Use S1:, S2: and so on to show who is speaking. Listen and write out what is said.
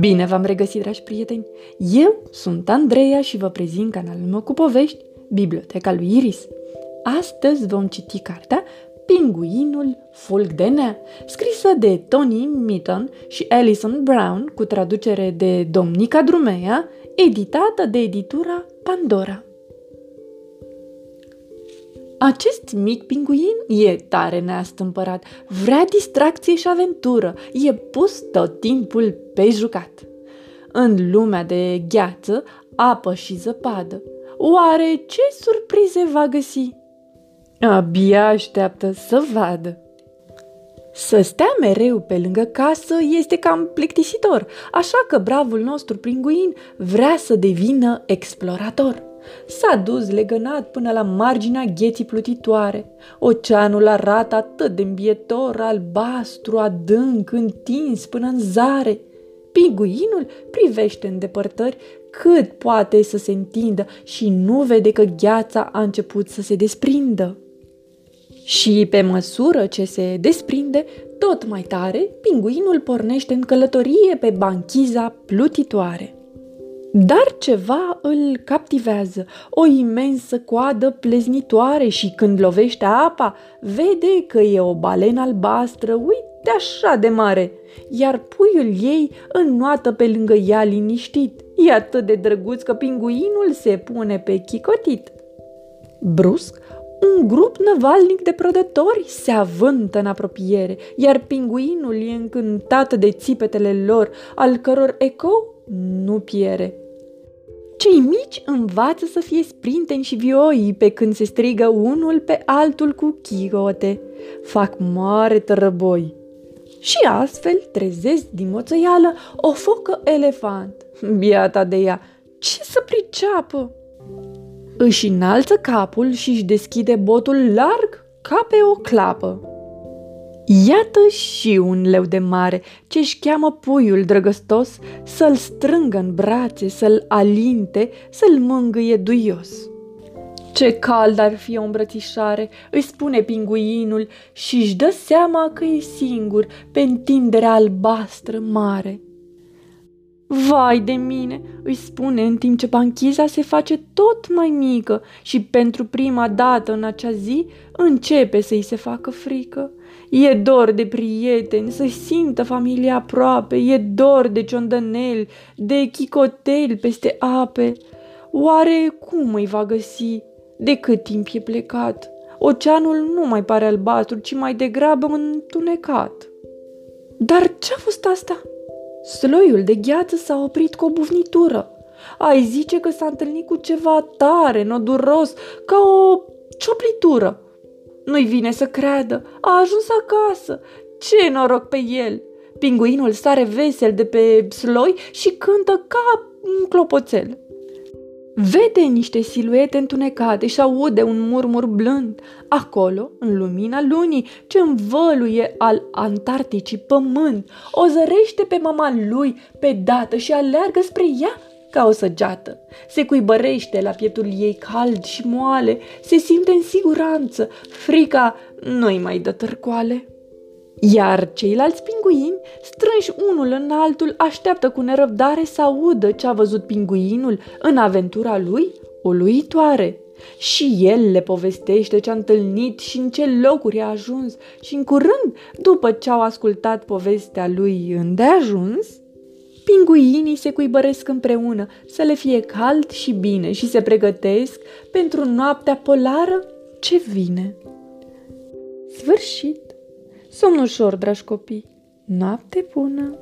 S1: Bine v-am regăsit, dragi prieteni! Eu sunt Andreea și vă prezint canalul meu cu povești, Biblioteca lui Iris. Astăzi vom citi cartea Pinguinul Fulg de Nea, scrisă de Tony Mitton și Alison Brown, cu traducere de Domnica Drumea, editată de editura Pandora. Acest mic pinguin e tare neastâmpărat, vrea distracție și aventură, e pus tot timpul pe jucat. În lumea de gheață, apă și zăpadă, oare ce surprize va găsi? Abia așteaptă să vadă. Să stea mereu pe lângă casă este cam plictisitor, așa că bravul nostru pinguin vrea să devină explorator. S-a dus legănat până la marginea gheții plutitoare. Oceanul arată atât de îmbietor, albastru, adânc, întins până în zare. Pinguinul privește în depărtări cât poate să se întindă și nu vede că gheața a început să se desprindă. Și pe măsură ce se desprinde tot mai tare, pinguinul pornește în călătorie pe banchiza plutitoare. Dar ceva îl captivează, o imensă coadă pleznitoare și când lovește apa, vede că e o balenă albastră, uite așa de mare, iar puiul ei înnoată pe lângă ea liniștit. E atât de drăguț că pinguinul se pune pe chicotit. Brusc, un grup năvalnic de prădători se avântă în apropiere, iar pinguinul e încântat de țipetele lor, al căror eco nu piere. Cei mici învață să fie sprinteni și vioi pe când se strigă unul pe altul cu chigote. Fac mare tărăboi. Și astfel trezesc din moțăială o focă elefant. Biata de ea, ce să priceapă? Își înalță capul și își deschide botul larg ca pe o clapă. Iată și un leu de mare ce-și cheamă puiul drăgăstos să-l strângă în brațe, să-l alinte, să-l mângâie duios. Ce cald ar fi o îmbrățișare, îi spune pinguinul și își dă seama că e singur pe întinderea albastră mare. Vai de mine, îi spune în timp ce banchiza se face tot mai mică și pentru prima dată în acea zi începe să-i se facă frică. E dor de prieteni, să simtă familia aproape, e dor de ciondăneli, de chicoteli peste ape. Oare cum îi va găsi? De cât timp e plecat? Oceanul nu mai pare albastru, ci mai degrabă întunecat. Dar ce-a fost asta? Sloiul de gheață s-a oprit cu o bufnitură. Ai zice că s-a întâlnit cu ceva tare, noduros, ca o cioplitură. Nu-i vine să creadă. A ajuns acasă. Ce noroc pe el! Pinguinul sare vesel de pe sloi și cântă ca un clopoțel. Vede niște siluete întunecate și aude un murmur blând. Acolo, în lumina lunii, ce învăluie al Antarcticii pământ, o zărește pe mama lui pe dată și aleargă spre ea ca o săgeată. Se cuibărește la pieptul ei cald și moale, se simte în siguranță, frica nu-i mai dă târcoale. Iar ceilalți pinguini, strânși unul în altul, așteaptă cu nerăbdare să audă ce a văzut pinguinul în aventura lui uluitoare. Și el le povestește ce a întâlnit și în ce locuri a ajuns și în curând, după ce au ascultat povestea lui îndeajuns, pinguinii se cuibăresc împreună să le fie cald și bine și se pregătesc pentru noaptea polară ce vine. Sfârșit! Somn ușor, dragi copii! Noapte bună!